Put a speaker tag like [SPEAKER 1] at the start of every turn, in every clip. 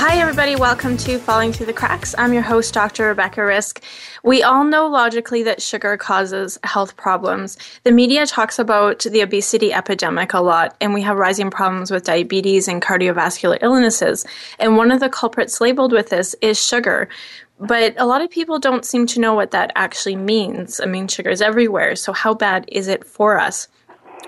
[SPEAKER 1] Hi, everybody. Welcome to Falling Through the Cracks. I'm your host, Dr. Rebecca Risk. We all know logically that sugar causes health problems. The media talks about the obesity epidemic a lot, and we have rising problems with diabetes and cardiovascular illnesses. And one of the culprits labeled with this is sugar. But a lot of people don't seem to know what that actually means. I mean, sugar is everywhere, so how bad is it for us?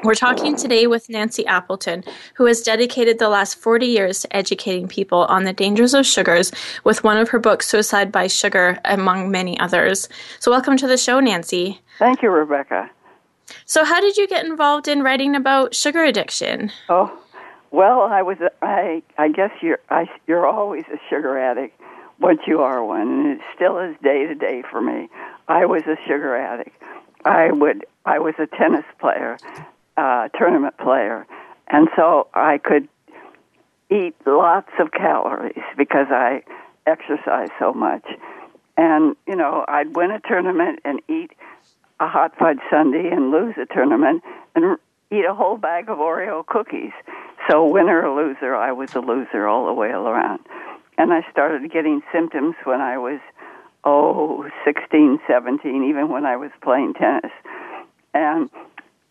[SPEAKER 1] We're talking today with Nancy Appleton, who has dedicated the last 40 years to educating people on the dangers of sugars with one of her books, Suicide by Sugar, among many others. So, welcome to the show, Nancy.
[SPEAKER 2] Thank you, Rebecca.
[SPEAKER 1] So, how did you get involved in writing about sugar addiction?
[SPEAKER 2] Oh, well, I was, I, I guess you're, I, you're always a sugar addict once you are one, and it still is day to day for me. I was a sugar addict. I would, I was a tennis player uh, tournament player, and so I could eat lots of calories because I exercise so much. And you know, I'd win a tournament and eat a hot fudge sundae and lose a tournament and eat a whole bag of Oreo cookies. So winner or loser, I was a loser all the way around. And I started getting symptoms when I was oh, 16, 17, even when I was playing tennis. And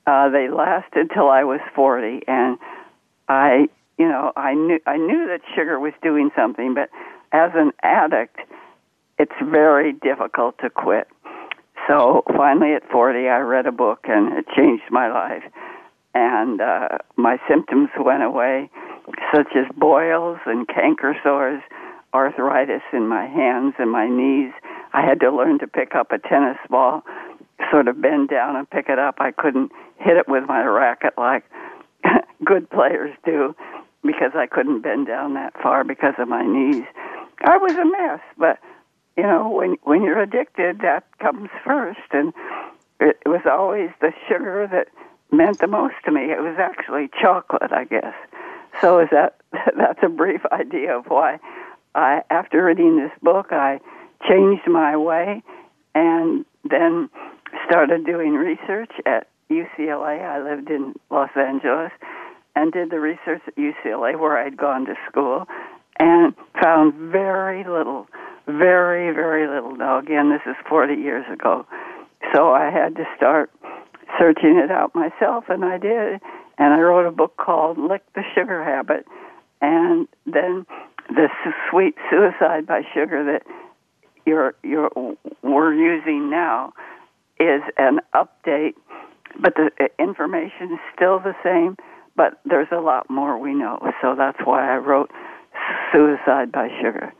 [SPEAKER 2] uh, they lasted till I was 40, and I, you know, I knew I knew that sugar was doing something, but as an addict, it's very difficult to quit. So finally, at 40, I read a book, and it changed my life, and uh, my symptoms went away, such as boils and canker sores, arthritis in my hands and my knees. I had to learn to pick up a tennis ball sort of bend down and pick it up. I couldn't hit it with my racket like good players do because I couldn't bend down that far because of my knees. I was a mess, but you know, when when you're addicted, that comes first, and it, was always the sugar that meant the most to me. It was actually chocolate, I guess. So is that that's a brief idea of why I after reading this book I changed my way and then started doing research at UCLA. I lived in Los Angeles and did the research at UCLA where I'd gone to school and found very little, very, very little. Now, again, this is 40 years ago. So I had to start searching it out myself, and I did. And I wrote a book called Lick the Sugar Habit. And then the sweet suicide by sugar that you're, you're, we're using now is an update, but the uh, information is still the same, but there's a lot more we know. So that's why I wrote Suicide by Sugar.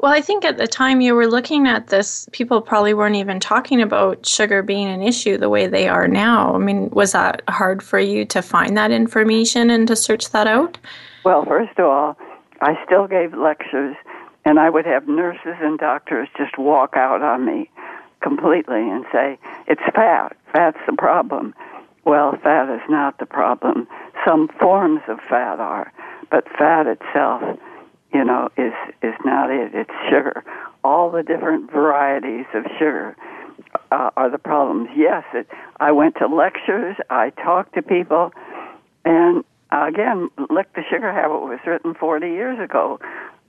[SPEAKER 1] Well, I think at the time you were looking at this, people probably weren't even talking about sugar being an issue the way they are now. I mean, was that hard for you to find that information and to search that out?
[SPEAKER 2] Well, first of all, I still gave lectures, and I would have nurses and doctors just walk out on me completely and say it's fat. Fat's the problem. Well, fat is not the problem. Some forms of fat are, but fat itself, you know, is is not it. It's sugar. All the different varieties of sugar uh, are the problems. Yes, it, I went to lectures. I talked to people, and again, Lick the Sugar Habit was written 40 years ago,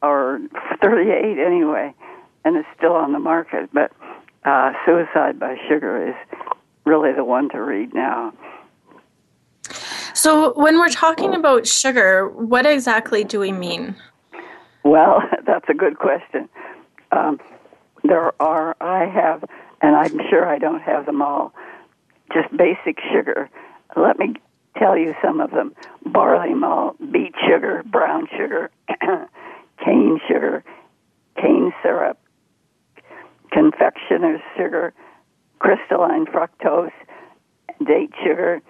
[SPEAKER 2] or 38 anyway, and it's still on the market. But uh, Suicide by Sugar is really the one to read now.
[SPEAKER 1] So, when we're talking about sugar, what exactly do we mean?
[SPEAKER 2] Well, that's a good question. Um, there are, I have, and I'm sure I don't have them all, just basic sugar. Let me tell you some of them barley malt, beet sugar, brown sugar, cane sugar, cane syrup, confectioner's sugar, crystalline fructose, date sugar,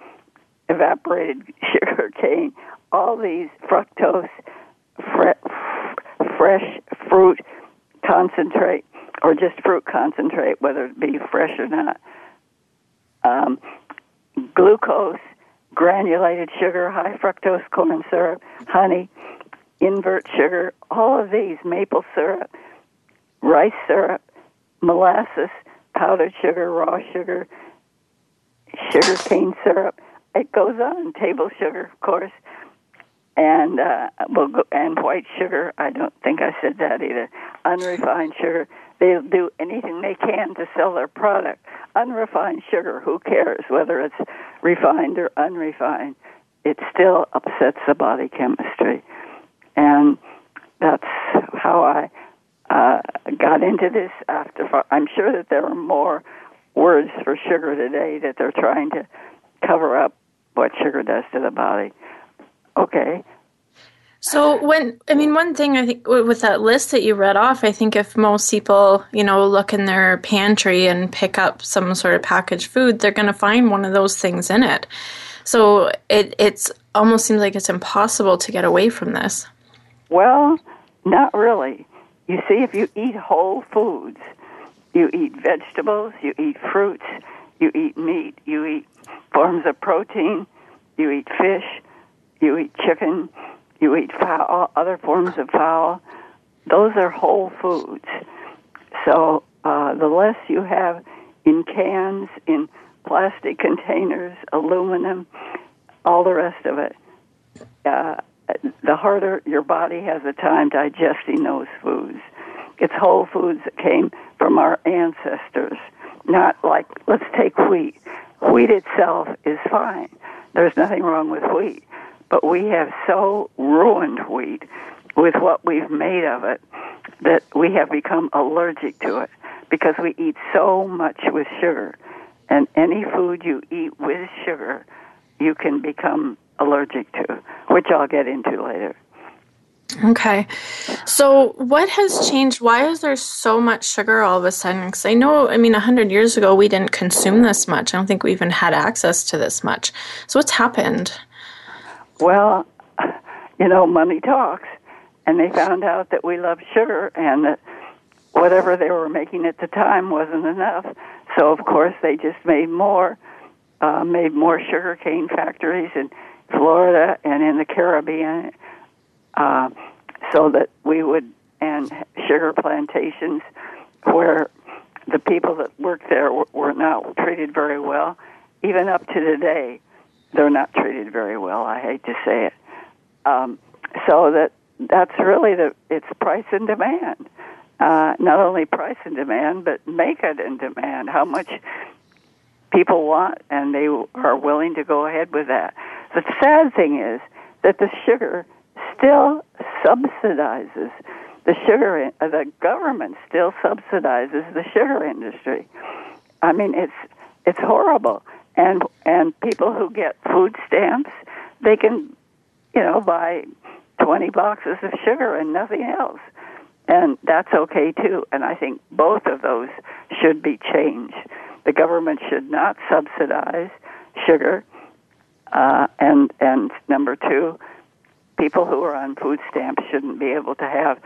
[SPEAKER 2] evaporated sugar cane, all these fructose, fre- fresh fruit concentrate, or just fruit concentrate, whether it be fresh or not. Um, glucose, granulated sugar, high fructose corn syrup, honey, invert sugar, all of these, maple syrup, rice syrup, molasses, powdered sugar, raw sugar, sugar cane syrup. It goes on. Table sugar, of course, and uh, we'll go, and white sugar. I don't think I said that either. Unrefined sugar. They'll do anything they can to sell their product. Unrefined sugar. Who cares whether it's refined or unrefined? It still upsets the body chemistry, and that's how I uh, got into this. After I'm sure that there are more words for sugar today that they're trying to cover up what sugar does to the body. Okay.
[SPEAKER 1] So when I mean one thing I think with that list that you read off, I think if most people you know look in their pantry and pick up some sort of packaged food, they're going to find one of those things in it. So it it's almost seems like it's impossible to get away from this.
[SPEAKER 2] Well, not really. You see, if you eat whole foods, you eat vegetables, you eat fruits, you eat meat, you eat forms of protein, you eat fish, you eat chicken, you eat fowl, other forms of fowl. Those are whole foods. So uh, the less you have in cans, in plastic containers, aluminum, all the rest of it, uh, the harder your body has a time digesting those foods. It's whole foods that came from our ancestors, not like, let's take wheat. Wheat itself is fine. There's nothing wrong with wheat. But we have so ruined wheat with what we've made of it that we have become allergic to it because we eat so much with sugar. And any food you eat with sugar, you can become allergic to, which I'll get into later.
[SPEAKER 1] Okay. So, what has changed? Why is there so much sugar all of a sudden? Because I know, I mean, 100 years ago, we didn't consume this much. I don't think we even had access to this much. So, what's happened?
[SPEAKER 2] Well, you know, money talks. And they found out that we love sugar and that whatever they were making at the time wasn't enough. So, of course, they just made more, uh, made more sugar cane factories in Florida and in the Caribbean uh, so that we would, and sugar plantations where the people that worked there were, not treated very well. Even up to today, they're not treated very well. I hate to say it. Um, so that that's really the it's price and demand. Uh, not only price and demand, but make it and demand. How much people want, and they are willing to go ahead with that. The sad thing is that the sugar still subsidizes the sugar. Uh, the government still subsidizes the sugar industry. I mean, it's it's horrible. And and people who get food stamps, they can, you know, buy twenty boxes of sugar and nothing else. And that's okay too. And I think both of those should be changed. The government should not subsidize sugar. Uh, and and number two, people who are on food stamps shouldn't be able to have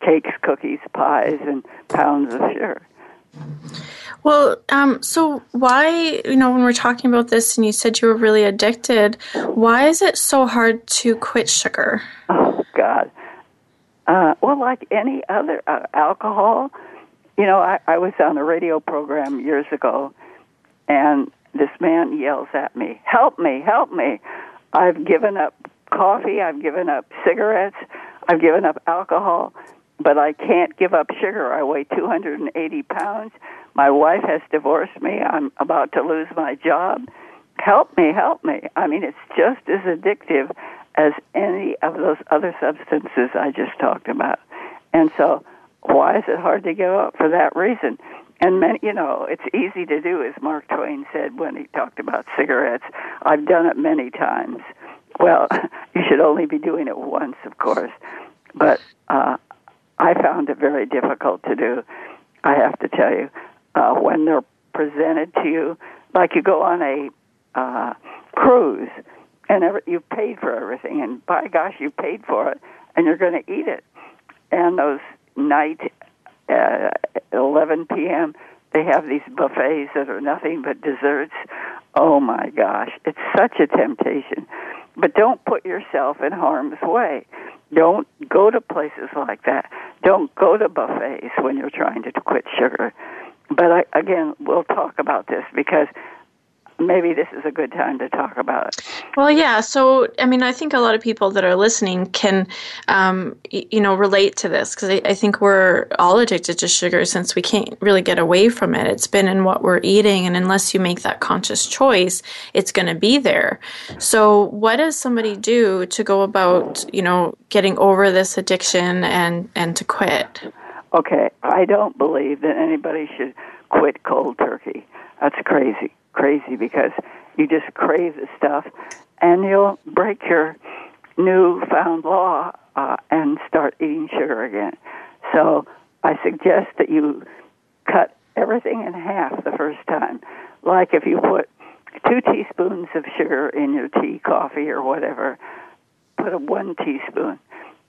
[SPEAKER 2] cakes, cookies, pies, and pounds of sugar.
[SPEAKER 1] Well, um, so why, you know, when we're talking about this and you said you were really addicted, why is it so hard to quit sugar?
[SPEAKER 2] Oh, God. Uh, well, like any other uh, alcohol, you know, I, I was on a radio program years ago, and this man yells at me, Help me, help me. I've given up coffee, I've given up cigarettes, I've given up alcohol, but I can't give up sugar. I weigh 280 pounds. My wife has divorced me. I'm about to lose my job. help me, help me. I mean, it's just as addictive as any of those other substances I just talked about. And so, why is it hard to give up for that reason? And many, you know, it's easy to do, as Mark Twain said when he talked about cigarettes. I've done it many times. Well, you should only be doing it once, of course. But uh, I found it very difficult to do. I have to tell you, uh, when they're presented to you, like you go on a uh, cruise, and every, you paid for everything, and by gosh, you paid for it, and you're going to eat it. And those night uh, 11 p.m. They have these buffets that are nothing but desserts. Oh my gosh, it's such a temptation. But don't put yourself in harm's way. Don't go to places like that. Don't go to buffets when you're trying to quit sugar. But I, again, we'll talk about this because maybe this is a good time to talk about it.
[SPEAKER 1] Well, yeah. So, I mean, I think a lot of people that are listening can, um, y- you know, relate to this because I, I, think we're all addicted to sugar since we can't really get away from it. It's been in what we're eating, and unless you make that conscious choice, it's going to be there. So, what does somebody do to go about, you know, getting over this addiction and and to quit?
[SPEAKER 2] Okay, I don't believe that anybody should quit cold turkey. That's crazy crazy because you just crave the stuff and you'll break your newfound law uh, and start eating sugar again. So I suggest that you cut everything in half the first time. Like if you put two teaspoons of sugar in your tea, coffee, or whatever, put a one teaspoon.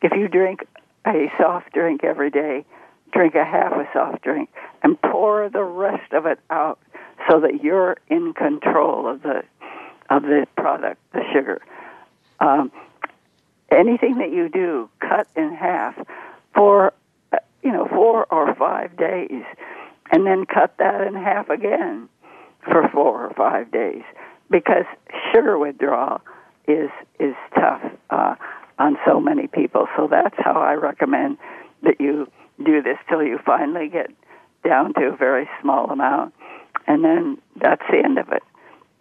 [SPEAKER 2] If you drink a soft drink every day, drink a half a soft drink and pour the rest of it out so that you're in control of the of the product, the sugar. Um, anything that you do, cut in half for you know four or five days, and then cut that in half again for four or five days, because sugar withdrawal is is tough uh, on so many people. So that's how I recommend that you do this till you finally get down to a very small amount and then that's the end of it.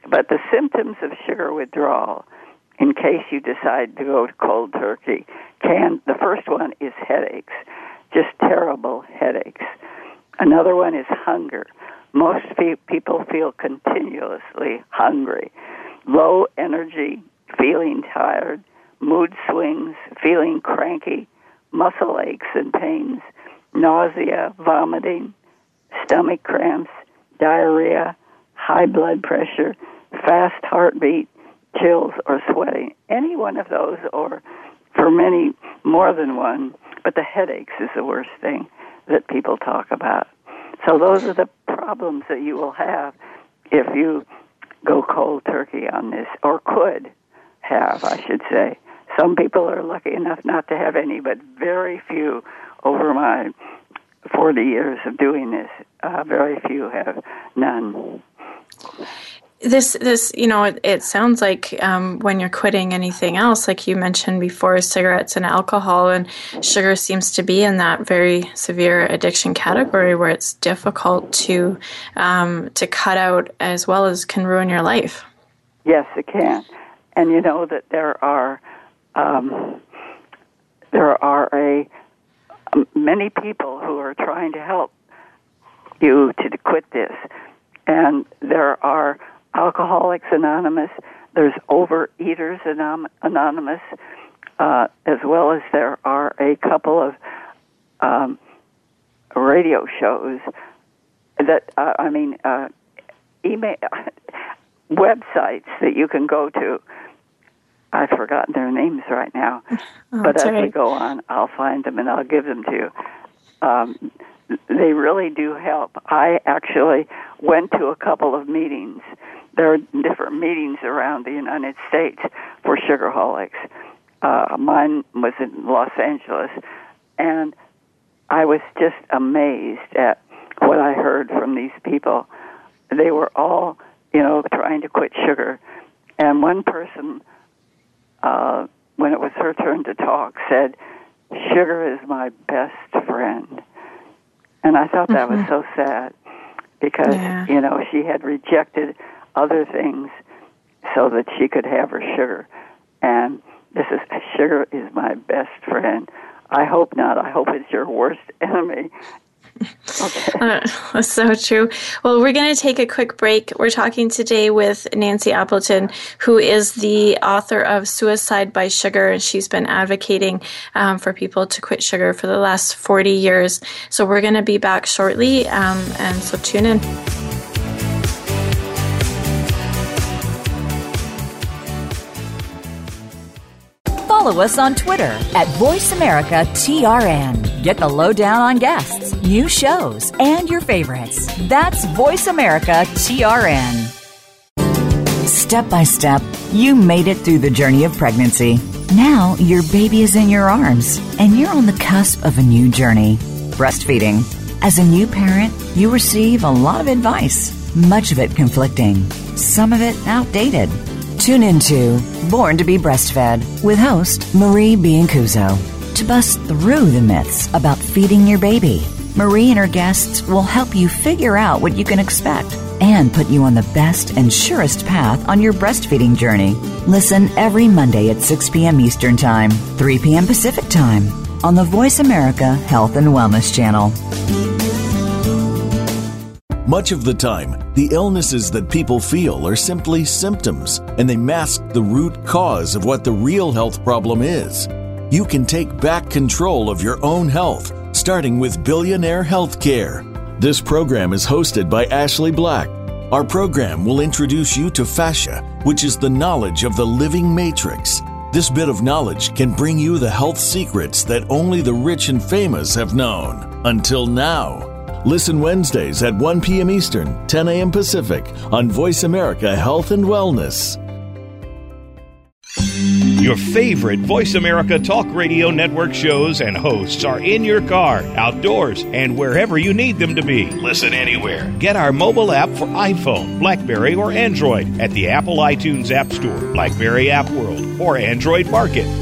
[SPEAKER 2] But the symptoms of sugar withdrawal, in case you decide to go to cold turkey, can the first one is headaches, just terrible headaches. Another one is hunger. Most people feel continuously hungry, low energy, feeling tired, mood swings, feeling cranky, muscle aches and pains, nausea, vomiting, stomach cramps, diarrhea, high blood pressure, fast heartbeat, chills, or sweating. Any one of those, or for many, more than one, but the headaches is the worst thing that people talk about. So those are the problems that you will have if you go cold turkey on this, or could have, I should say. Some people are lucky enough not to have any, but very few over my 40 years of doing this, uh, very few have none.
[SPEAKER 1] This, this, you know, it, it sounds like um, when you're quitting anything else, like you mentioned before, cigarettes and alcohol, and sugar seems to be in that very severe addiction category where it's difficult to um, to cut out, as well as can ruin your life.
[SPEAKER 2] Yes, it can, and you know that there are um, there are a many people who are trying to help you to quit this. And there are Alcoholics Anonymous, there's Overeaters Anonymous, uh, as well as there are a couple of um, radio shows that, uh, I mean, uh, email websites that you can go to I've forgotten their names right now. Oh, but as right. we go on, I'll find them and I'll give them to you. Um, they really do help. I actually went to a couple of meetings. There are different meetings around the United States for sugarholics. Uh, mine was in Los Angeles, and I was just amazed at what I heard from these people. They were all, you know, trying to quit sugar, and one person uh, when it was her turn to talk, said, Sugar is my best friend. And I thought that mm-hmm. was so sad because, yeah. you know, she had rejected other things so that she could have her sugar. And this is sugar is my best friend. I hope not. I hope it's your worst enemy.
[SPEAKER 1] Okay. Uh, that's so true. Well, we're going to take a quick break. We're talking today with Nancy Appleton, who is the author of Suicide by Sugar, and she's been advocating um, for people to quit sugar for the last 40 years. So we're going to be back shortly, um, and so tune in.
[SPEAKER 3] Follow us on Twitter at VoiceAmericaTRN. Get the lowdown on guests, new shows, and your favorites. That's VoiceAmericaTRN. Step by step, you made it through the journey of pregnancy. Now your baby is in your arms, and you're on the cusp of a new journey breastfeeding. As a new parent, you receive a lot of advice, much of it conflicting, some of it outdated. Tune into Born to be Breastfed with host Marie Biancuzzo to bust through the myths about feeding your baby. Marie and her guests will help you figure out what you can expect and put you on the best and surest path on your breastfeeding journey. Listen every Monday at 6 p.m. Eastern Time, 3 p.m. Pacific Time on the Voice America Health and Wellness Channel.
[SPEAKER 4] Much of the time, the illnesses that people feel are simply symptoms, and they mask the root cause of what the real health problem is. You can take back control of your own health, starting with Billionaire Healthcare. This program is hosted by Ashley Black. Our program will introduce you to fascia, which is the knowledge of the living matrix. This bit of knowledge can bring you the health secrets that only the rich and famous have known. Until now. Listen Wednesdays at 1 p.m. Eastern, 10 a.m. Pacific on Voice America Health and Wellness.
[SPEAKER 5] Your favorite Voice America Talk Radio Network shows and hosts are in your car, outdoors, and wherever you need them to be. Listen anywhere. Get our mobile app for iPhone, Blackberry, or Android at the Apple iTunes App Store, Blackberry App World, or Android Market.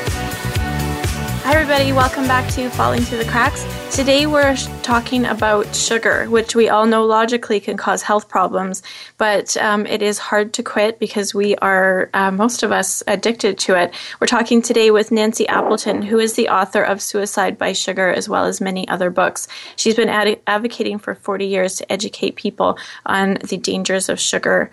[SPEAKER 1] Hi, everybody. Welcome back to Falling Through the Cracks. Today, we're talking about sugar, which we all know logically can cause health problems, but um, it is hard to quit because we are, uh, most of us, addicted to it. We're talking today with Nancy Appleton, who is the author of Suicide by Sugar, as well as many other books. She's been ad- advocating for 40 years to educate people on the dangers of sugar.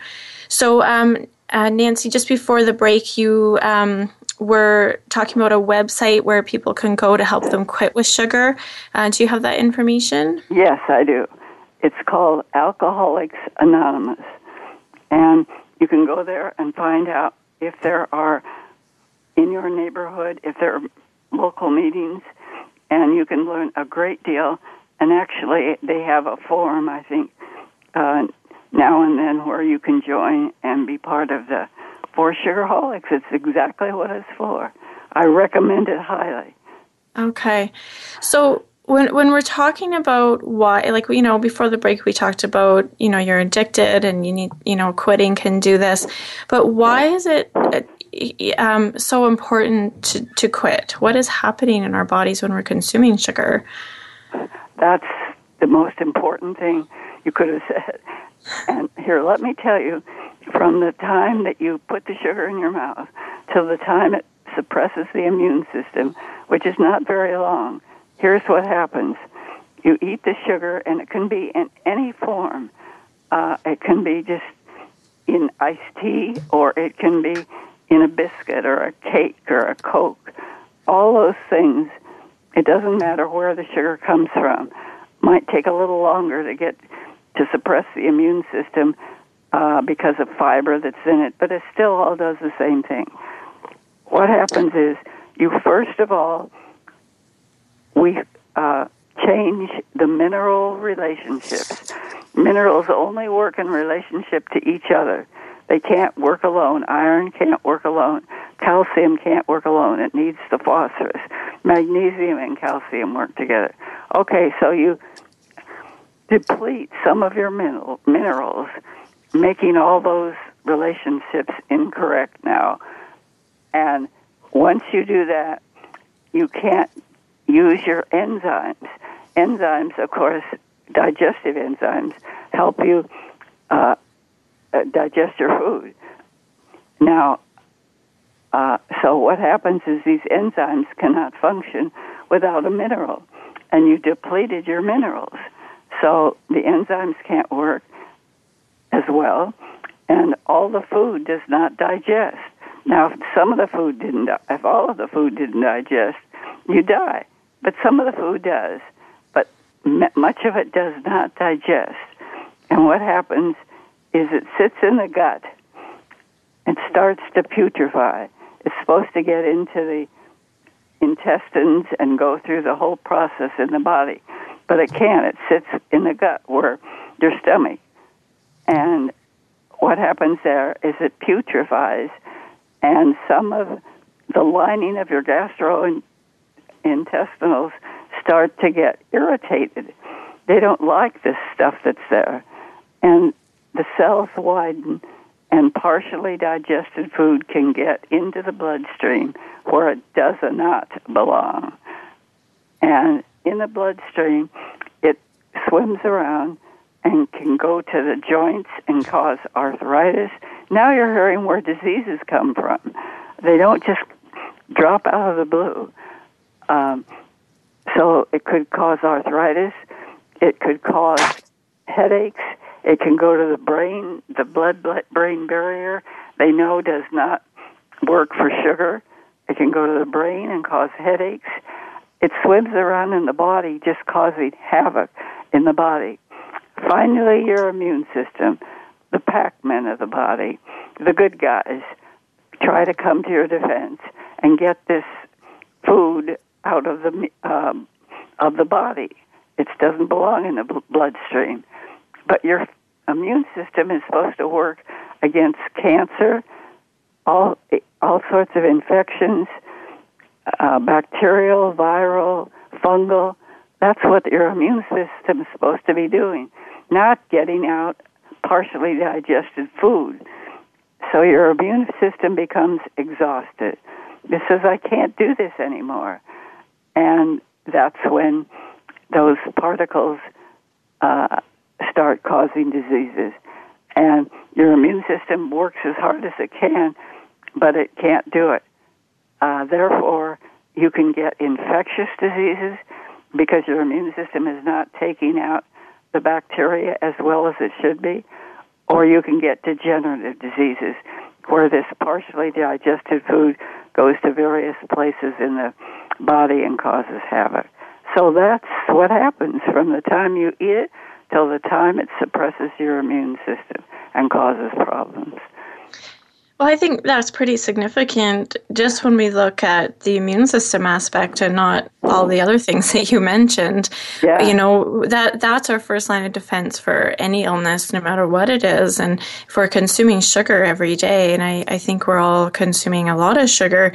[SPEAKER 1] So, um, uh, Nancy, just before the break, you um, were talking about a website where people can go to help them quit with sugar. Uh, do you have that information?
[SPEAKER 2] Yes, I do. It's called Alcoholics Anonymous. And you can go there and find out if there are in your neighborhood, if there are local meetings, and you can learn a great deal. And actually, they have a forum, I think, uh, now and then where you can join and be part of the for sugarholics. It's exactly what it's for. I recommend it highly.
[SPEAKER 1] Okay. So when when we're talking about why like you know before the break we talked about you know you're addicted and you need you know quitting can do this but why is it um, so important to, to quit what is happening in our bodies when we're consuming sugar
[SPEAKER 2] that's the most important thing you could have said and here let me tell you from the time that you put the sugar in your mouth till the time it suppresses the immune system, which is not very long, here's what happens. You eat the sugar, and it can be in any form. Uh, it can be just in iced tea, or it can be in a biscuit, or a cake, or a Coke. All those things, it doesn't matter where the sugar comes from. Might take a little longer to get to suppress the immune system, uh, because of fiber that's in it, but it still all does the same thing. What happens is you first of all we uh, change the mineral relationships. minerals only work in relationship to each other. They can't work alone. Iron can't work alone. Calcium can't work alone. It needs the phosphorus. Magnesium and calcium work together. Okay, so you deplete some of your mineral, minerals, making all those relationships incorrect now. And once you do that, you can't use your enzymes. Enzymes, of course, digestive enzymes, help you uh, uh, digest your food. Now, uh, so what happens is these enzymes cannot function without a mineral, and you depleted your minerals. So the enzymes can't work as well, and all the food does not digest. Now, if some of the food didn't, if all of the food didn't digest, you die. But some of the food does, but much of it does not digest. And what happens is it sits in the gut and starts to putrefy. It's supposed to get into the intestines and go through the whole process in the body, but it can't. It sits in the gut where your stomach. And what happens there is it putrefies, and some of the lining of your gastrointestinals start to get irritated. They don't like this stuff that's there. And the cells widen and partially digested food can get into the bloodstream where it does not belong. And in the bloodstream, it swims around and can go to the joints and cause arthritis. Now you're hearing where diseases come from. They don't just drop out of the blue. Um, so it could cause arthritis. It could cause headaches. It can go to the brain, the blood brain barrier. They know does not work for sugar. It can go to the brain and cause headaches. It swims around in the body, just causing havoc in the body. Finally, your immune system, the Pac-Men of the body, the good guys, try to come to your defense and get this food out of the um, of the body. It doesn't belong in the bloodstream. But your immune system is supposed to work against cancer, all all sorts of infections, uh, bacterial, viral, fungal. That's what your immune system is supposed to be doing, not getting out partially digested food. So your immune system becomes exhausted. It says, I can't do this anymore. And that's when those particles uh, start causing diseases. And your immune system works as hard as it can, but it can't do it. Uh, therefore, you can get infectious diseases because your immune system is not taking out the bacteria as well as it should be, or you can get degenerative diseases where this partially digested food goes to various places in the body and causes havoc. So that's what happens from the time you eat it till the time it suppresses your immune system and causes problems.
[SPEAKER 1] Well, I think that's pretty significant just when we look at the immune system aspect and not all the other things that you mentioned. Yeah. You know, that that's our first line of defense for any illness, no matter what it is. And if we're consuming sugar every day, and I, I think we're all consuming a lot of sugar,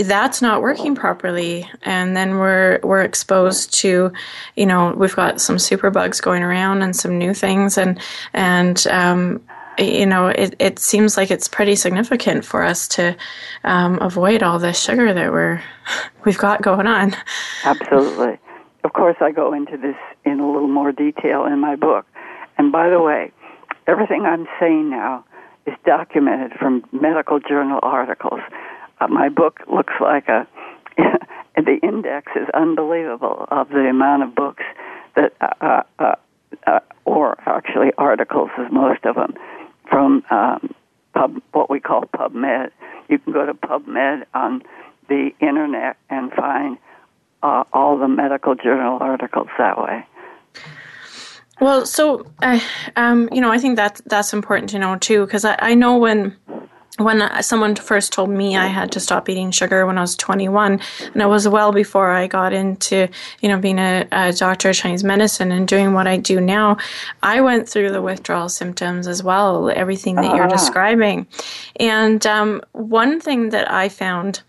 [SPEAKER 1] that's not working properly and then we're we're exposed to you know we've got some superbugs going around and some new things and and um, you know, it, it seems like it's pretty significant for us to um, avoid all this sugar that we're we've got going on.
[SPEAKER 2] Absolutely. Of course, I go into this in a little more detail in my book. And by the way, everything I'm saying now is documented from medical journal articles. Uh, my book looks like a the index is unbelievable of the amount of books that uh, uh, uh, uh or actually articles is most of them from um, pub, what we call PubMed. You can go to PubMed on the internet and find uh, all the medical journal articles that way.
[SPEAKER 1] Well, so uh, um, you know, I think that that's important to know too, because I, I know when when someone first told me I had to stop eating sugar when I was 21, and it was well before I got into, you know, being a, a, doctor of Chinese medicine and doing what I do now, I went through the withdrawal symptoms as well, everything that uh-huh. you're describing. And um, one thing that I found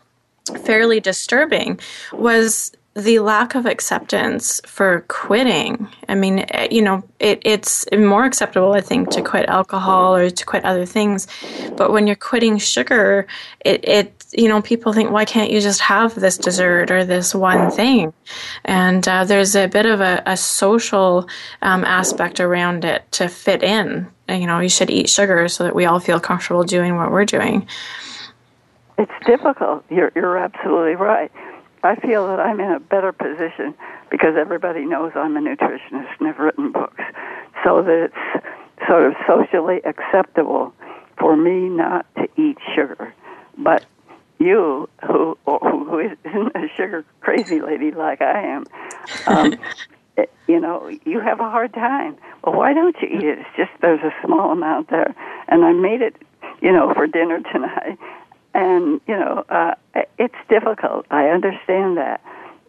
[SPEAKER 1] fairly disturbing was the lack of acceptance for quitting. I mean, eh, you know, it, it's more acceptable, I think, to quit alcohol or to quit other things. But when you're quitting sugar, it, it you know, people think, why can't you just have this dessert or this one thing? And uh, there's a bit of a, a social um, aspect around it to fit in. You know, you should eat sugar so that we all feel comfortable doing what we're doing.
[SPEAKER 2] It's difficult. You're, you're absolutely right. I feel that I'm in a better position because everybody knows I'm a nutritionist and have written books, so that it's sort of socially acceptable for me not to eat sugar. But you, who who isn't a sugar crazy lady like I am, um, you know, you have a hard time. Well, why don't you eat it? It's just there's a small amount there, and I made it, you know, for dinner tonight, and you know uh, it's difficult. I understand that,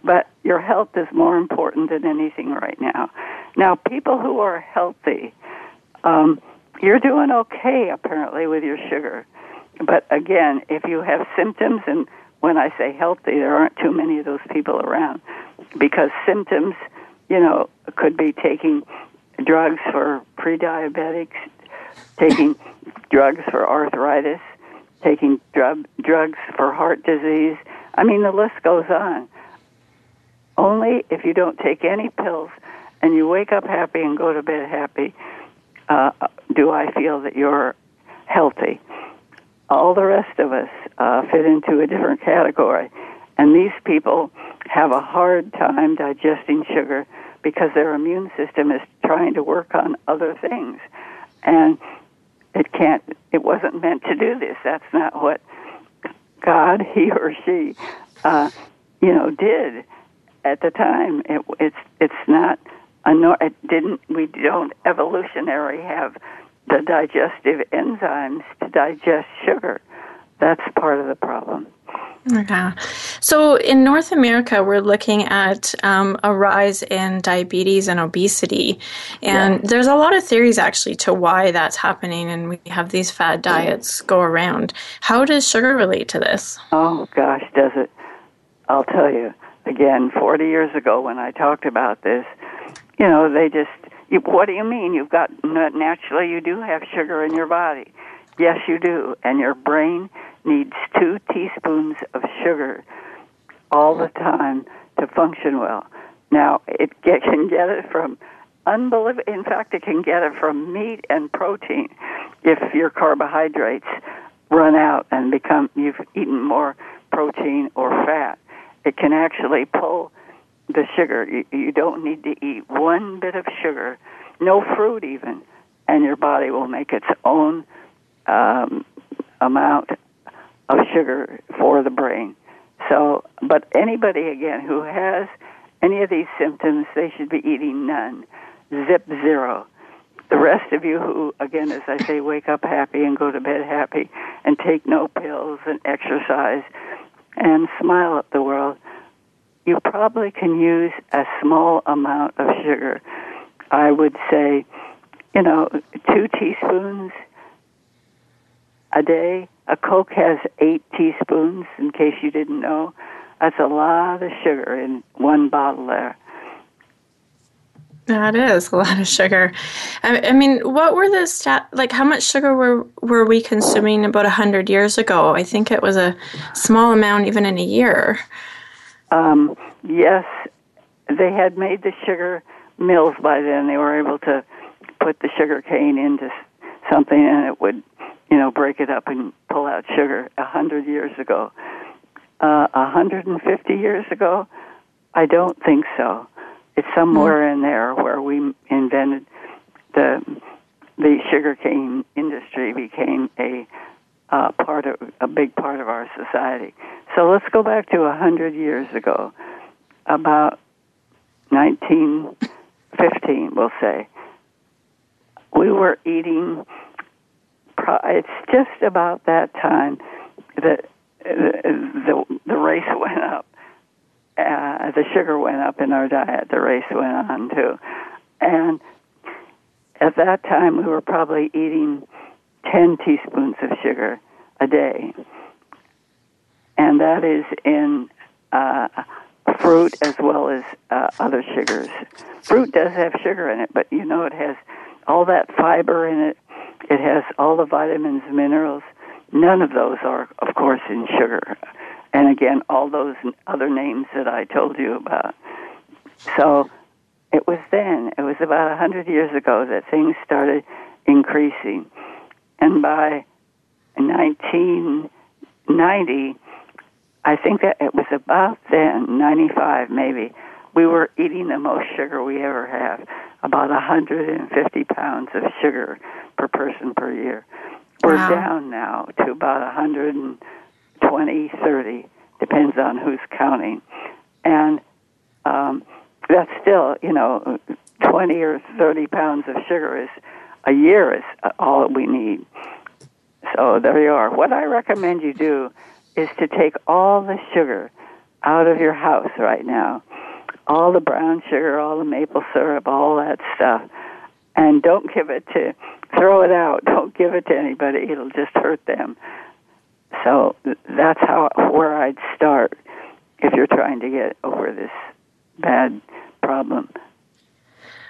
[SPEAKER 2] but your health is more important than anything right now. Now, people who are healthy, um, you're doing okay apparently with your sugar, but again, if you have symptoms, and when I say healthy, there aren't too many of those people around, because symptoms, you know, could be taking drugs for pre-diabetics, taking drugs for arthritis taking drug, drugs for heart disease. I mean, the list goes on. Only if you don't take any pills and you wake up happy and go to bed happy uh, do I feel that you're healthy. All the rest of us uh, fit into a different category. And these people have a hard time digesting sugar because their immune system is trying to work on other things. And it can't. It wasn't meant to do this. That's not what God, he or she, uh, you know, did at the time. It, it's it's not. A, it didn't. We don't evolutionary have the digestive enzymes to digest sugar. That's part of the problem.
[SPEAKER 1] Okay. So in North America, we're looking at um, a rise in diabetes and obesity. And yeah. there's a lot of theories actually to why that's happening. And we have these fad diets go around. How does sugar relate to this?
[SPEAKER 2] Oh, gosh, does it? I'll tell you. Again, 40 years ago when I talked about this, you know, they just, you, what do you mean? You've got, naturally, you do have sugar in your body. Yes, you do. And your brain needs two teaspoons of sugar all the time to function well. Now, it get, can get it from unbelievable. In fact, it can get it from meat and protein if your carbohydrates run out and become you've eaten more protein or fat. It can actually pull the sugar. You, you don't need to eat one bit of sugar, no fruit even, and your body will make its own um, amount of sugar for the brain. So, but anybody again who has any of these symptoms, they should be eating none. Zip zero. The rest of you who, again, as I say, wake up happy and go to bed happy and take no pills and exercise and smile at the world, you probably can use a small amount of sugar. I would say, you know, two teaspoons a day. A Coke has eight teaspoons, in case you didn't know. That's a lot of sugar in one bottle there.
[SPEAKER 1] That is a lot of sugar. I, I mean, what were the stat? Like, how much sugar were were we consuming about a hundred years ago? I think it was a small amount, even in a year.
[SPEAKER 2] Um, yes, they had made the sugar mills by then. They were able to put the sugar cane into something, and it would you know, break it up and pull out sugar a hundred years ago. Uh, a hundred and fifty years ago, I don't think so. It's somewhere mm. in there where we invented the the sugarcane industry became a uh, part of a big part of our society. So let's go back to a hundred years ago, about 1915, we'll say. We were eating it's just about that time that the the, race went up. Uh, the sugar went up in our diet. The race went on too, and at that time we were probably eating ten teaspoons of sugar a day, and that is in uh, fruit as well as uh, other sugars. Fruit does have sugar in it, but you know it has all that fiber in it. It has all the vitamins, minerals. None of those are, of course, in sugar. And again, all those other names that I told you about. So it was then, it was about a 100 years ago that things started increasing. And by 1990, I think that it was about then, 95 maybe, we were eating the most sugar we ever have, about 150 pounds of sugar per person per year. We're
[SPEAKER 1] Wow.
[SPEAKER 2] down now to about 120, 30, depends on who's counting. And um, that's still, you know, 20 or 30 pounds of sugar is a year is all that we need. So there you are. What I recommend you do is to take all the sugar out of your house right now, all the brown sugar, all the maple syrup, all that stuff, and don't give it to, throw it out. Don't give it to anybody. It'll just hurt them. So that's how where I'd start if you're trying to get over this bad problem.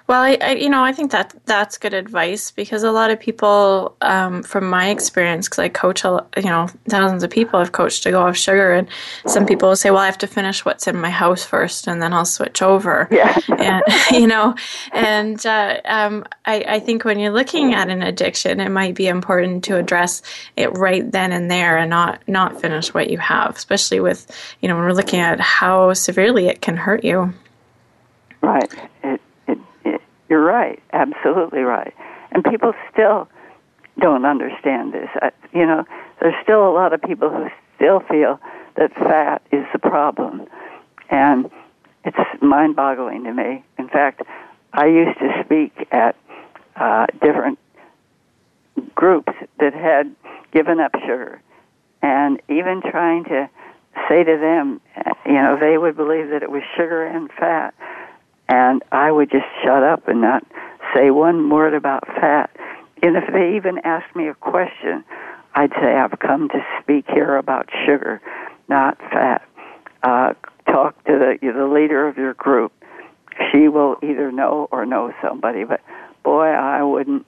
[SPEAKER 1] Well, I, I, you know, I think that that's good advice because a lot of people, um, from my experience, because I coach, a, you know, thousands of people I've coached to go off sugar, and some people will say, "Well, I have to finish what's in my house first, and then I'll switch over."
[SPEAKER 2] Yeah.
[SPEAKER 1] and you know, and uh, um, I, I think when you're looking at an addiction, it might be important to address it right then and there, and not not finish what you have, especially with you know when we're looking at how severely it can hurt you.
[SPEAKER 2] Right. It, you're right. Absolutely right. And people still don't understand this. I, you know, there's still a lot of people who still feel that fat is the problem. And it's mind boggling to me. In fact, I used to speak at uh, different groups that had given up sugar. And even trying to say to them, you know, they would believe that it was sugar and fat and I would just shut up and not say one word about fat. And if they even asked me a question, I'd say, I've come to speak here about sugar, not fat. Uh, talk to the, the leader of your group. She will either know or know somebody, but boy, I wouldn't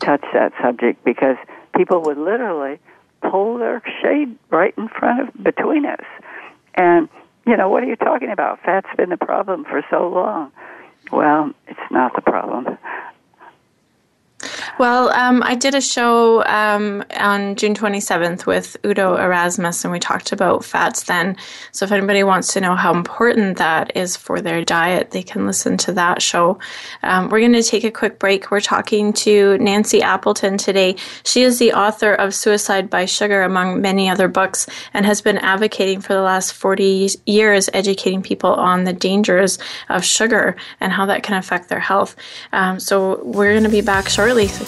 [SPEAKER 2] touch that subject because people would literally pull their shade right in front of between us. And you know, what are you talking about? Fat's been the problem for so long. Well, it's not the problem.
[SPEAKER 1] Well, um, I did a show um, on June 27th with Udo Erasmus, and we talked about fats then. So, if anybody wants to know how important that is for their diet, they can listen to that show. Um, we're going to take a quick break. We're talking to Nancy Appleton today. She is the author of Suicide by Sugar, among many other books, and has been advocating for the last 40 years, educating people on the dangers of sugar and how that can affect their health. Um, so, we're going to be back shortly. So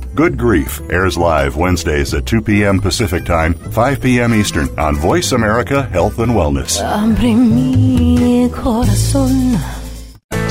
[SPEAKER 6] Good Grief airs live Wednesdays at 2 p.m. Pacific Time, 5 p.m. Eastern on Voice America Health and Wellness.
[SPEAKER 7] Abre mi corazón.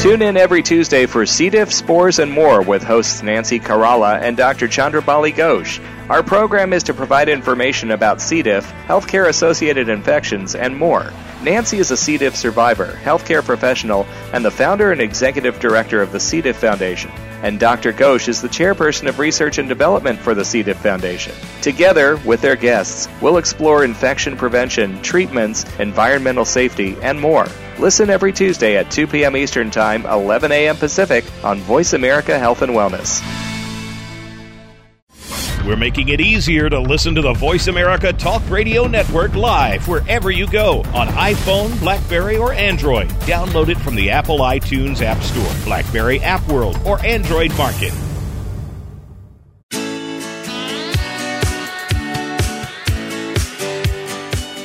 [SPEAKER 7] Tune in every Tuesday for C. diff, spores, and more with hosts Nancy Caralla and Dr. Chandrabali Ghosh. Our program is to provide information about C. diff, healthcare associated infections, and more. Nancy is a C. diff survivor, healthcare professional, and the founder and executive director of the C. diff Foundation. And Dr. Ghosh is the chairperson of research and development for the C. diff Foundation. Together, with their guests, we'll explore infection prevention, treatments, environmental safety, and more. Listen every Tuesday at 2 p.m. Eastern Time, 11 a.m. Pacific on Voice America Health and Wellness.
[SPEAKER 5] We're making it easier to listen to the Voice America Talk Radio Network live wherever you go on iPhone, Blackberry, or Android. Download it from the Apple iTunes App Store, Blackberry App World, or Android Market.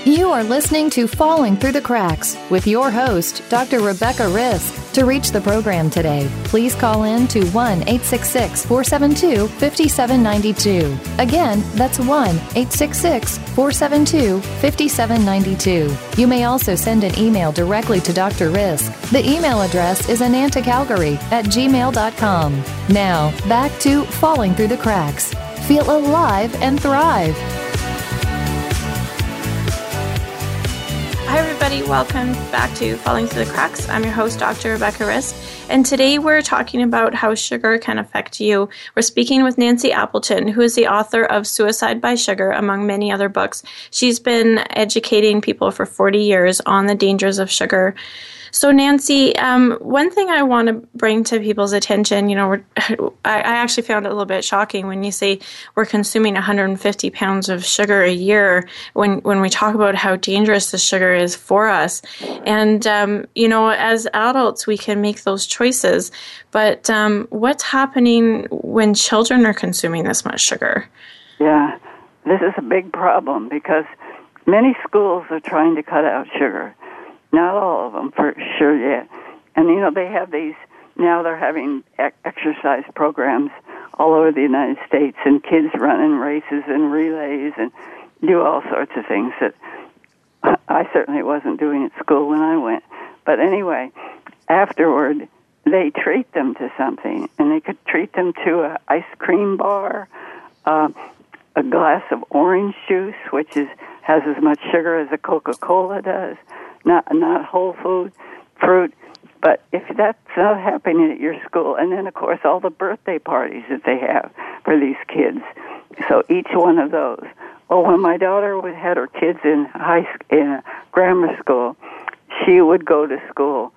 [SPEAKER 8] You are listening to Falling Through the Cracks with your host, Dr. Rebecca Risk. To reach the program today, please call in to 1 866 472 5792. Again, that's 1 866 472 5792. You may also send an email directly to Dr. Risk. The email address is anantacalgary at gmail.com. Now, back to Falling Through the Cracks. Feel alive and thrive.
[SPEAKER 1] Everybody. Welcome back to Falling Through the Cracks. I'm your host, Dr. Rebecca Risk, and today we're talking about how sugar can affect you. We're speaking with Nancy Appleton, who is the author of Suicide by Sugar, among many other books. She's been educating people for 40 years on the dangers of sugar. So, Nancy, um, one thing I want to bring to people's attention, you know, I, I actually found it a little bit shocking when you say we're consuming 150 pounds of sugar a year when, when we talk about how dangerous the sugar is for us. And, um, you know, as adults, we can make those choices. But um, what's happening when children are consuming this much sugar?
[SPEAKER 2] Yeah, this is a big problem because many schools are trying to cut out sugar. Not all of them, for sure yet. And you know, they have these now. They're having exercise programs all over the United States, and kids run in races and relays and do all sorts of things that I certainly wasn't doing at school when I went. But anyway, afterward, they treat them to something, and they could treat them to a ice cream bar, uh, a glass of orange juice, which is has as much sugar as a Coca Cola does not not whole food fruit. But if that's not happening at your school, and then of course all the birthday parties that they have for these kids, so each one of those. Oh, when my daughter would had her kids in high in grammar school, she would go to school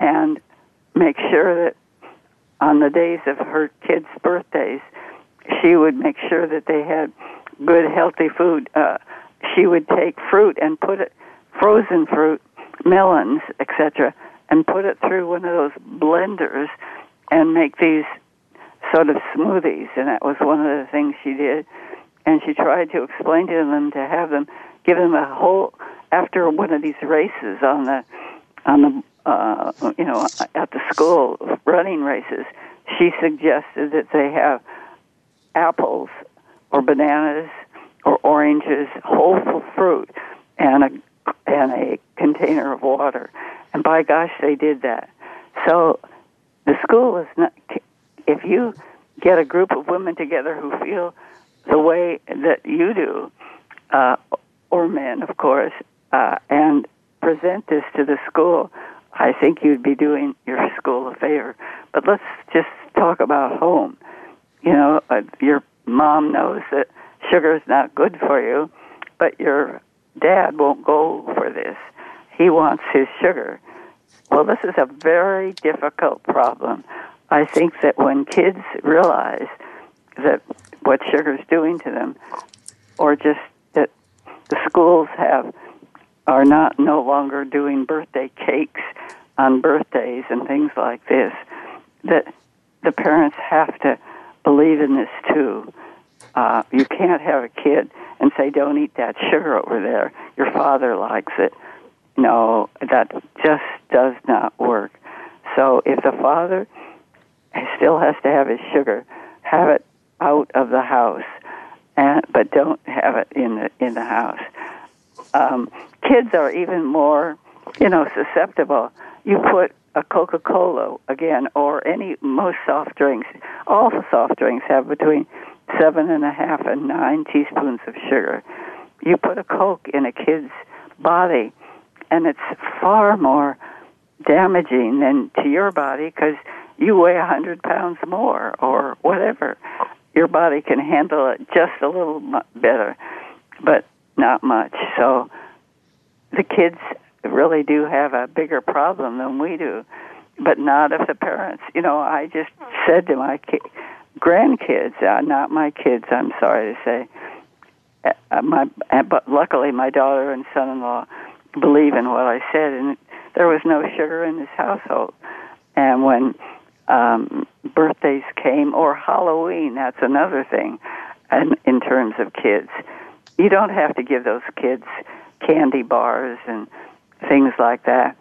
[SPEAKER 2] and make sure that on the days of her kids' birthdays, she would make sure that they had good, healthy food. Uh, she would take fruit and put it, frozen fruit, melons, etc., and put it through one of those blenders and make these sort of smoothies. And that was one of the things she did. And she tried to explain to them to have them give them a whole after one of these races on the on the uh, you know at the school running races. She suggested that they have apples or bananas or oranges, whole fruit, and a and a container of water. And by gosh, they did that. So the school is not, if you get a group of women together who feel the way that you do, uh, or men, of course, uh, and present this to the school, I think you'd be doing your school a favor. But let's just talk about home. You know, uh, your mom knows that sugar is not good for you, but your dad won't go for this. He wants his sugar. Well, this is a very difficult problem. I think that when kids realize that what sugar is doing to them, or just that the schools have are not no longer doing birthday cakes on birthdays and things like this, that the parents have to believe in this too. Uh, you can't have a kid and say, "Don't eat that sugar over there. Your father likes it." No, that just does not work. So if the father still has to have his sugar, have it out of the house, and but don't have it in the in the house. Um, kids are even more, you know, susceptible. You put a Coca Cola again, or any most soft drinks, all the soft drinks have between seven and a half and nine teaspoons of sugar. You put a Coke in a kid's body, and it's far more damaging than to your body because you weigh a hundred pounds more or whatever. Your body can handle it just a little better, but not much. So the kids really do have a bigger problem than we do, but not if the parents. You know, I just said to my ki- grandkids, uh, not my kids. I'm sorry to say. Uh, uh my, uh, but luckily, my daughter and son-in-law believe in what I said, and there was no sugar in this household. And when um, birthdays came or Halloween, that's another thing. And in terms of kids, you don't have to give those kids candy bars and things like that.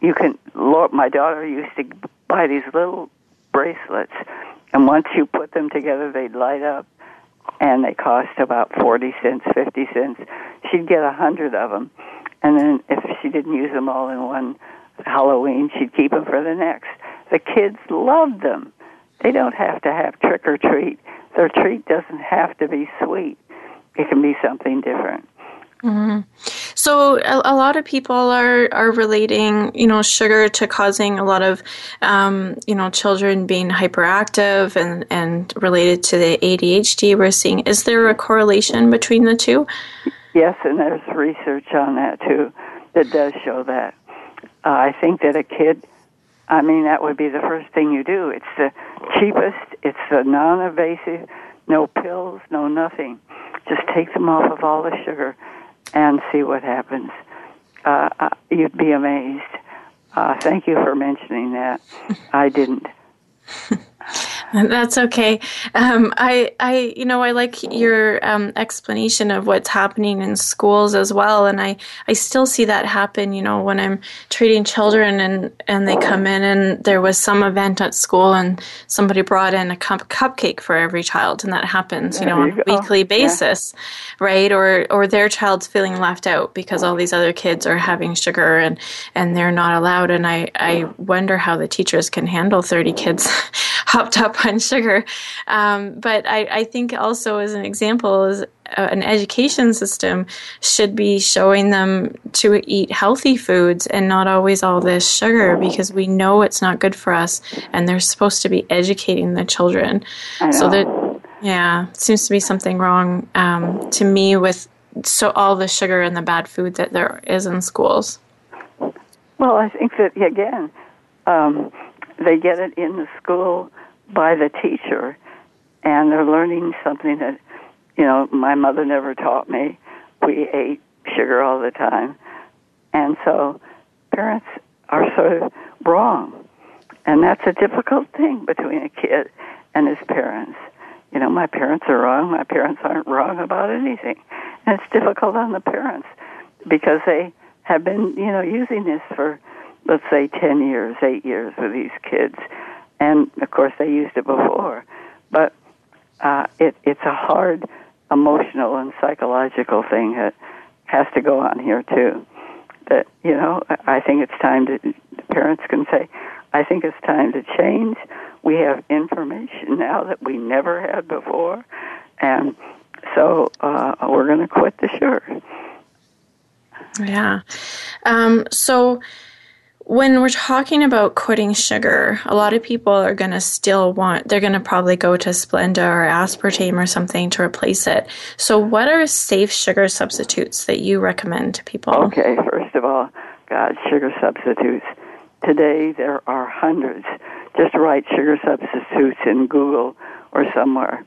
[SPEAKER 2] You can. Lord, my daughter used to buy these little bracelets, and once you put them together, they'd light up, and they cost about forty cents, fifty cents. She'd get a hundred of them, and then if she didn't use them all in one Halloween, she'd keep them for the next. The kids loved them. They don't have to have trick or treat. Their treat doesn't have to be sweet. It can be something different.
[SPEAKER 1] Mm-hmm. So a, a, lot of people are are relating, you know, sugar to causing a lot of, um, you know, children being hyperactive and and related to the ADHD we're seeing. Is there a correlation between the two?
[SPEAKER 2] Yes, and there's research on that too that does show that. Uh, I think that a kid, I mean, that would be the first thing you do. It's the cheapest. It's the non-invasive, no pills, no nothing. Just take them off of all the sugar and see what happens. Uh, uh, you'd be amazed. Uh, thank you for mentioning that. I didn't.
[SPEAKER 1] That's okay. Um, I, I, you know, I like your um, explanation of what's happening in schools as well, and I, I still see that happen. You know, when I'm treating children and and they come in and there was some event at school and somebody brought in a cup cupcake for every child, and that happens, you know, on a weekly basis, yeah. right? Or or their child's feeling left out because all these other kids are having sugar and and they're not allowed. And I I wonder how the teachers can handle thirty kids hopped up sugar. Um, but I, I, think also as an example is uh, an education system should be showing them to eat healthy foods and not always all this sugar because we know it's not good for us and they're supposed to be educating the children. So that yeah, seems to be something wrong um, to me with so all the sugar and the bad food that there is in schools.
[SPEAKER 2] Well, I think that again, um, they get it in the school by the teacher, and they're learning something that, you know, my mother never taught me. We ate sugar all the time, and so parents are sort of wrong, and that's a difficult thing between a kid and his parents. You know, my parents are wrong. My parents aren't wrong about anything, and it's difficult on the parents because they have been, you know, using this for, let's say, ten years, eight years with these kids and of course they used it before. But uh, it, it's a hard emotional and psychological thing that has to go on here too. That you know, I think it's time to. Parents can say, "I think it's time to change." We have information now that we never had before, and so uh, we're going to quit the sugar.
[SPEAKER 1] Yeah. Um, so when we're talking about quitting sugar, a lot of people are going to still want, they're going to probably go to Splenda or aspartame or something to replace it. So, what are safe sugar substitutes that you recommend to people?
[SPEAKER 2] Okay, first of all, God, sugar substitutes. Today there are hundreds. Just write sugar substitutes in Google or somewhere,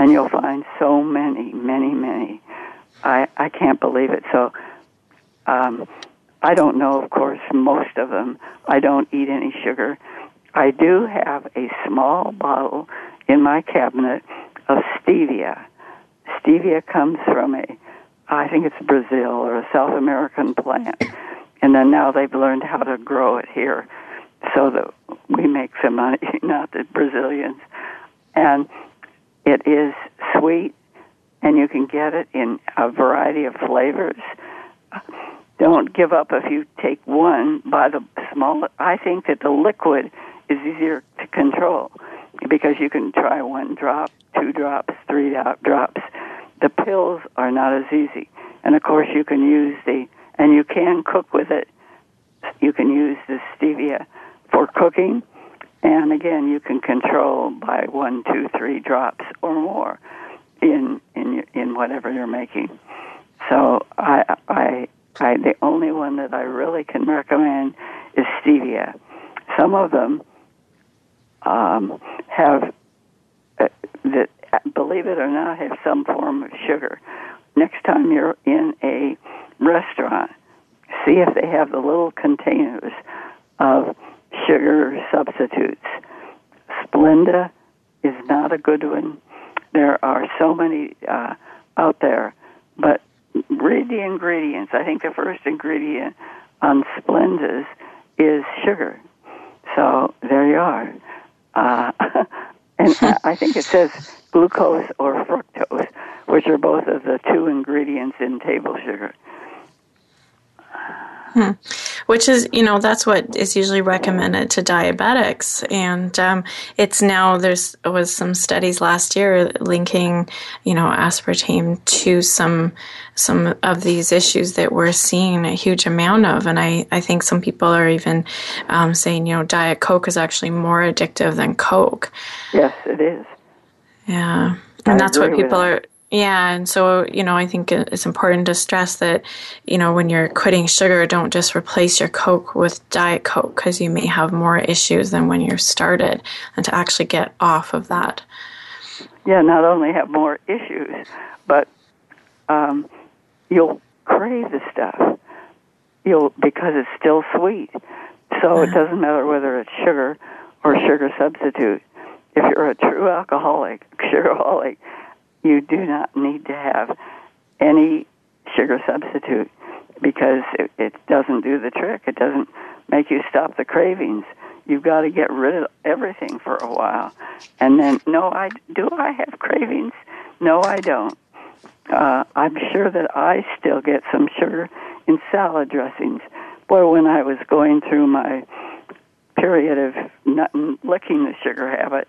[SPEAKER 2] and you'll find so many, many, many. I, I can't believe it. So, um, I don't know, of course, most of them. I don't eat any sugar. I do have a small bottle in my cabinet of stevia. Stevia comes from a, I think it's Brazil or a South American plant. And then now they've learned how to grow it here so that we make some money, not the Brazilians. And it is sweet, and you can get it in a variety of flavors don't give up if you take one. by the smaller. I think that the liquid is easier to control because you can try one drop, two drops, three drops. The pills are not as easy. And of course, you can use the, and you can cook with it. You can use the stevia for cooking. And again, you can control by one, two, three drops or more in in in whatever you're making. So I I I the only one that I really can recommend is stevia. Some of them um, have uh, that believe it or not have some form of sugar. Next time you're in a restaurant, see if they have the little containers of sugar substitutes. Splenda is not a good one. There are so many uh, out there, but read the ingredients. I think the first ingredient on Splendas is sugar. So there you are. Uh, and I think it says glucose or fructose, which are both of the two ingredients in table sugar.
[SPEAKER 1] Hmm. Which is, you know, that's what is usually recommended to diabetics, and um, it's now there's was some studies last year linking, you know, aspartame to some some of these issues that we're seeing a huge amount of, and I I think some people are even um, saying, you know, diet coke is actually more addictive than coke.
[SPEAKER 2] Yes, it is.
[SPEAKER 1] Yeah, and I that's what people are yeah, and so, you know, I think it's important to stress that, you know, when you're quitting sugar, don't just replace your Coke with Diet Coke because you may have more issues than when you started and to actually get off of that.
[SPEAKER 2] Yeah, not only have more issues, but um, you'll crave the stuff. You'll because it's still sweet. So it doesn't matter whether it's sugar or sugar substitute. If you're a true alcoholic, sugaraholic, you do not need to have any sugar substitute because it, it doesn't do the trick. It doesn't make you stop the cravings. You've got to get rid of everything for a while, and then no, I do. I have cravings. No, I don't. Uh, I'm sure that I still get some sugar in salad dressings. Boy, when I was going through my period of not licking the sugar habit,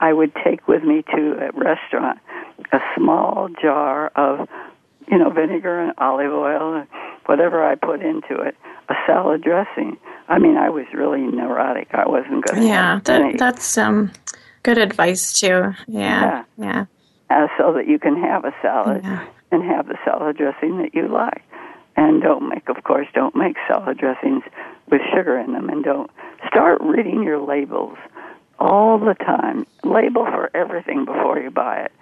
[SPEAKER 2] I would take with me to a restaurant a small jar of, you know, vinegar and olive oil, and whatever I put into it, a salad dressing. I mean, I was really neurotic. I wasn't going to.
[SPEAKER 1] Yeah, that, that's um, good advice too. Yeah, yeah. yeah.
[SPEAKER 2] Uh, so that you can have a salad yeah. and have the salad dressing that you like. And don't make, of course, don't make salad dressings with sugar in them, and don't start reading your labels all the time. Label for everything before you buy it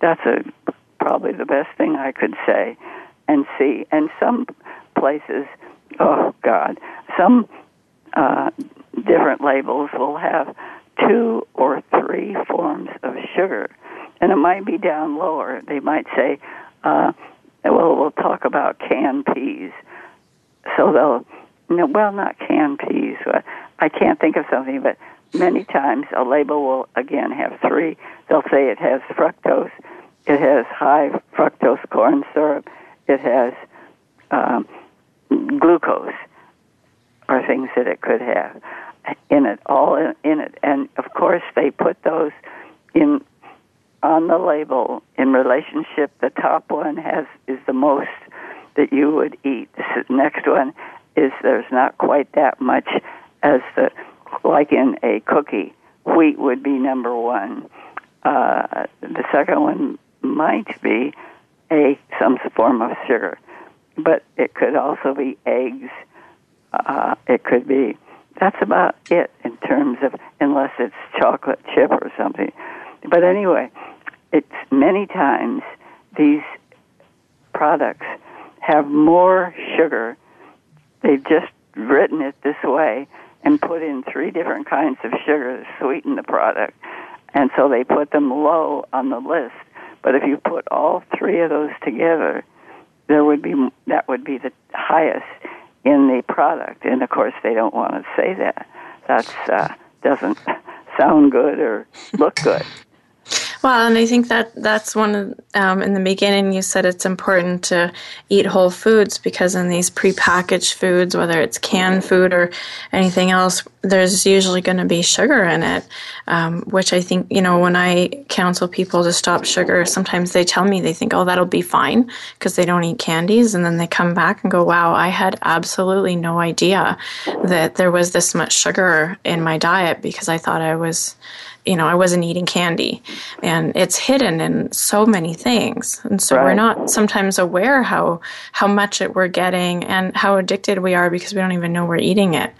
[SPEAKER 2] that's a probably the best thing I could say and see. And some places, oh God, some uh, different labels will have two or three forms of sugar, and it might be down lower. They might say, uh, "Well, we'll talk about canned peas." So they'll, no, well, not canned peas. I can't think of something, but many times a label will again have three. They'll say it has fructose, it has high fructose corn syrup. It has um, glucose, or things that it could have in it, all in, in it. And of course, they put those in on the label in relationship. The top one has is the most that you would eat. The next one is there's not quite that much as the like in a cookie. Wheat would be number one. Uh, the second one might be a some form of sugar, but it could also be eggs. Uh, it could be. That's about it in terms of unless it's chocolate chip or something. But anyway, it's many times these products have more sugar. They've just written it this way and put in three different kinds of sugar to sweeten the product. And so they put them low on the list but if you put all three of those together, there would be that would be the highest in the product. And of course, they don't want to say that. That uh, doesn't sound good or look good.
[SPEAKER 1] Well, and I think that that's one of, um, in the beginning you said it's important to eat whole foods because in these prepackaged foods, whether it's canned food or anything else, there's usually going to be sugar in it, um, which I think, you know, when I counsel people to stop sugar, sometimes they tell me they think, oh, that'll be fine because they don't eat candies. And then they come back and go, wow, I had absolutely no idea that there was this much sugar in my diet because I thought I was you know, I wasn't eating candy. And it's hidden in so many things. And so right. we're not sometimes aware how how much it we're getting and how addicted we are because we don't even know we're eating it.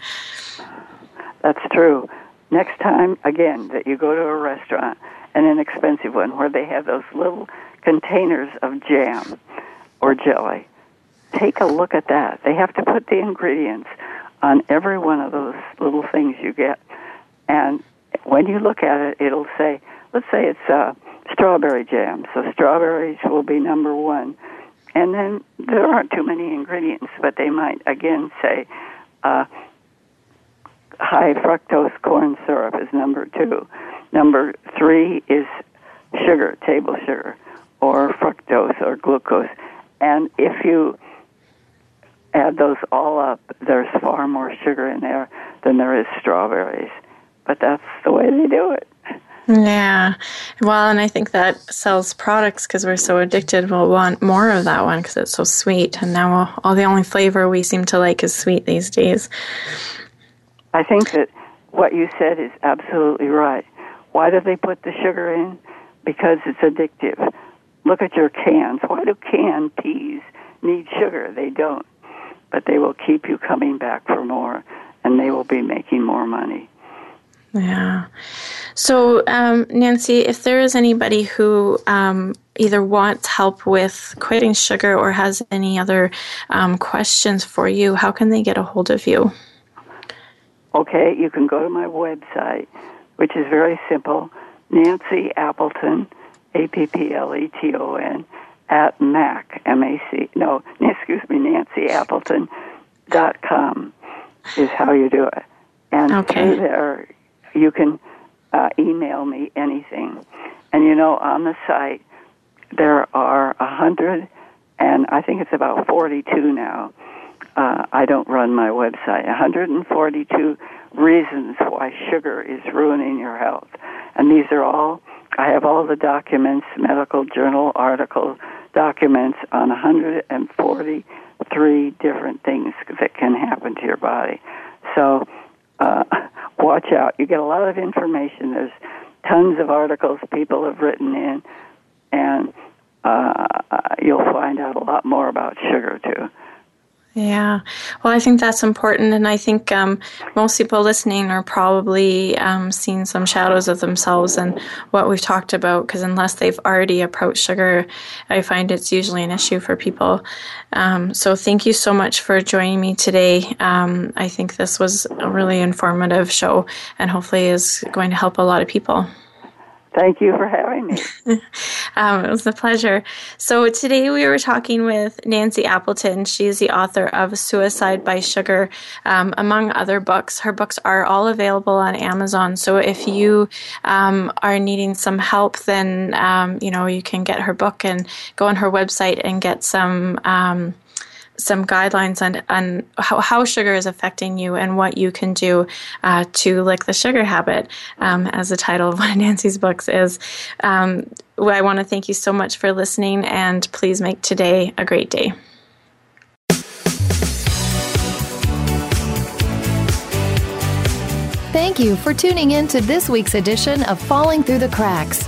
[SPEAKER 2] That's true. Next time again that you go to a restaurant and an expensive one where they have those little containers of jam or jelly, take a look at that. They have to put the ingredients on every one of those little things you get. And when you look at it, it'll say, let's say it's uh, strawberry jam. So strawberries will be number one. And then there aren't too many ingredients, but they might again say uh, high fructose corn syrup is number two. Number three is sugar, table sugar, or fructose or glucose. And if you add those all up, there's far more sugar in there than there is strawberries but that's the way they do it.
[SPEAKER 1] Yeah. Well, and I think that sells products because we're so addicted. We'll want more of that one because it's so sweet. And now all the only flavor we seem to like is sweet these days.
[SPEAKER 2] I think that what you said is absolutely right. Why do they put the sugar in? Because it's addictive. Look at your cans. Why do canned peas need sugar? They don't. But they will keep you coming back for more, and they will be making more money.
[SPEAKER 1] Yeah. So, um, Nancy, if there is anybody who um, either wants help with quitting sugar or has any other um, questions for you, how can they get a hold of you?
[SPEAKER 2] Okay, you can go to my website, which is very simple Nancy Appleton, A P P L E T O N, at MAC, M A C, no, excuse me, Nancy Appleton dot com is how you do it. And okay. there you can uh, email me anything. And you know, on the site, there are a hundred, and I think it's about 42 now. Uh, I don't run my website. 142 reasons why sugar is ruining your health. And these are all, I have all the documents, medical journal articles, documents on 143 different things that can happen to your body. So, uh, watch out. You get a lot of information. There's tons of articles people have written in, and uh, you'll find out a lot more about sugar too.
[SPEAKER 1] Yeah, well, I think that's important, and I think um, most people listening are probably um, seeing some shadows of themselves and what we've talked about. Because unless they've already approached sugar, I find it's usually an issue for people. Um, so, thank you so much for joining me today. Um, I think this was a really informative show, and hopefully, is going to help a lot of people.
[SPEAKER 2] Thank you for having me.
[SPEAKER 1] um, it was a pleasure. So, today we were talking with Nancy Appleton. She's the author of Suicide by Sugar, um, among other books. Her books are all available on Amazon. So, if you um, are needing some help, then um, you know you can get her book and go on her website and get some um, some guidelines on, on how, how, sugar is affecting you and what you can do uh, to lick the sugar habit, um, as the title of one of Nancy's books is. Um, I want to thank you so much for listening, and please make today a great day.
[SPEAKER 8] Thank you for tuning in to this week's edition of Falling Through the Cracks.